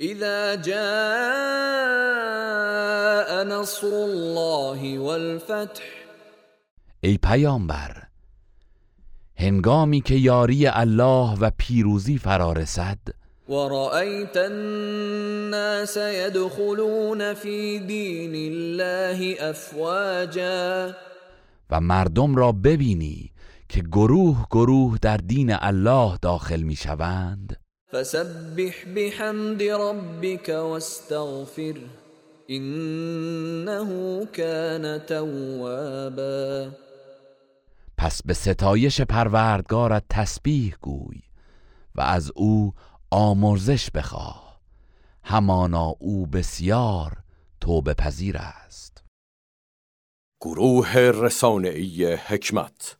إذا جاء نصر الله والفتح ای پیامبر هنگامی که یاری الله و پیروزی فرا رسد ورأيت الناس يدخلون في دين الله أفواجا. و مردم را ببینی که گروه گروه در دین الله داخل می شوند فسبح بحمد ربك واستغفر إنه كان توابا. پس به ستایش پروردگارت تسبیح گوی و از او آمرزش بخواه. همانا او بسیار توبه پذیر است. گروه رسانه‌ای حکمت